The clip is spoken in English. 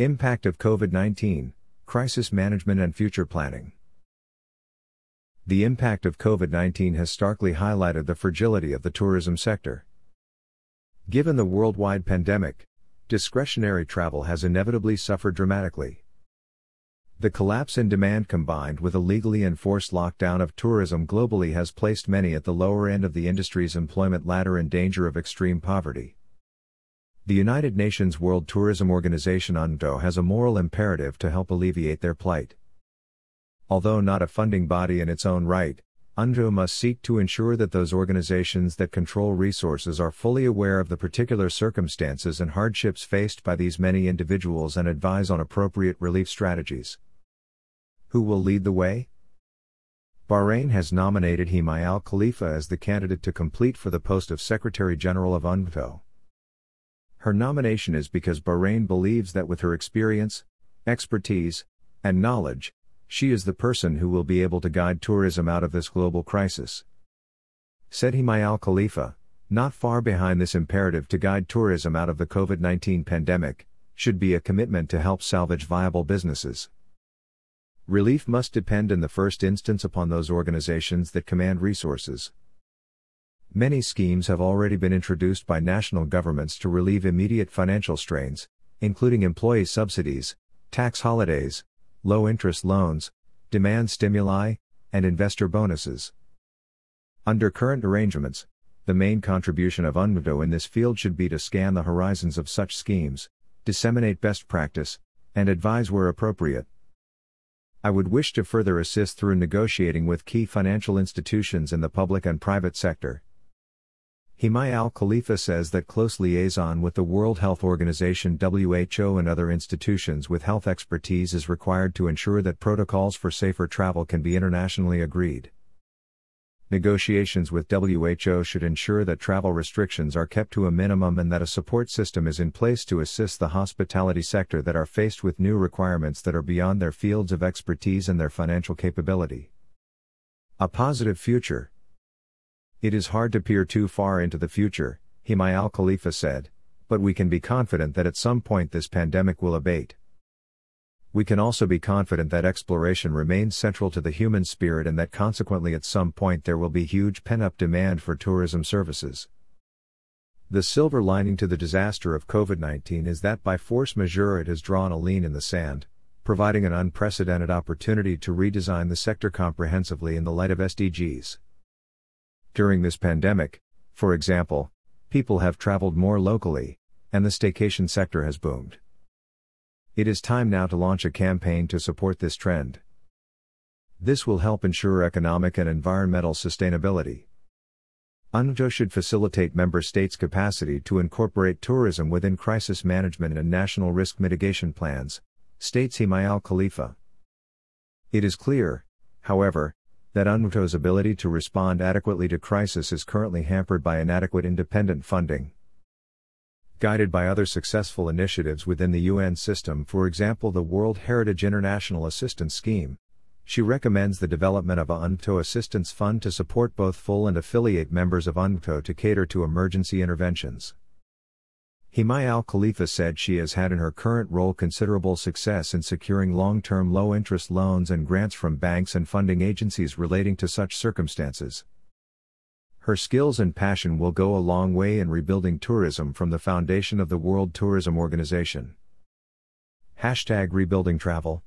Impact of COVID 19, Crisis Management and Future Planning. The impact of COVID 19 has starkly highlighted the fragility of the tourism sector. Given the worldwide pandemic, discretionary travel has inevitably suffered dramatically. The collapse in demand combined with a legally enforced lockdown of tourism globally has placed many at the lower end of the industry's employment ladder in danger of extreme poverty. The United Nations World Tourism Organization UNWTO has a moral imperative to help alleviate their plight. Although not a funding body in its own right, UNWTO must seek to ensure that those organizations that control resources are fully aware of the particular circumstances and hardships faced by these many individuals and advise on appropriate relief strategies. Who will lead the way? Bahrain has nominated Himay Al Khalifa as the candidate to complete for the post of Secretary General of UNWTO. Her nomination is because Bahrain believes that with her experience, expertise, and knowledge, she is the person who will be able to guide tourism out of this global crisis. Said Himay Al Khalifa, not far behind this imperative to guide tourism out of the COVID 19 pandemic, should be a commitment to help salvage viable businesses. Relief must depend in the first instance upon those organizations that command resources. Many schemes have already been introduced by national governments to relieve immediate financial strains, including employee subsidies, tax holidays, low interest loans, demand stimuli, and investor bonuses. Under current arrangements, the main contribution of UNWTO in this field should be to scan the horizons of such schemes, disseminate best practice, and advise where appropriate. I would wish to further assist through negotiating with key financial institutions in the public and private sector. Himay Al Khalifa says that close liaison with the World Health Organization WHO and other institutions with health expertise is required to ensure that protocols for safer travel can be internationally agreed. Negotiations with WHO should ensure that travel restrictions are kept to a minimum and that a support system is in place to assist the hospitality sector that are faced with new requirements that are beyond their fields of expertise and their financial capability. A positive future. It is hard to peer too far into the future, Himay Al Khalifa said, but we can be confident that at some point this pandemic will abate. We can also be confident that exploration remains central to the human spirit and that consequently at some point there will be huge pent up demand for tourism services. The silver lining to the disaster of COVID 19 is that by force majeure it has drawn a line in the sand, providing an unprecedented opportunity to redesign the sector comprehensively in the light of SDGs. During this pandemic, for example, people have traveled more locally, and the staycation sector has boomed. It is time now to launch a campaign to support this trend. This will help ensure economic and environmental sustainability. UNWTO should facilitate member states' capacity to incorporate tourism within crisis management and national risk mitigation plans, states Himay Al Khalifa. It is clear, however, that UNWTO's ability to respond adequately to crisis is currently hampered by inadequate independent funding. Guided by other successful initiatives within the UN system, for example the World Heritage International Assistance Scheme, she recommends the development of a UNWTO Assistance Fund to support both full and affiliate members of UNWTO to cater to emergency interventions. Himay Al Khalifa said she has had in her current role considerable success in securing long term low interest loans and grants from banks and funding agencies relating to such circumstances. Her skills and passion will go a long way in rebuilding tourism from the foundation of the World Tourism Organization. Hashtag Rebuilding Travel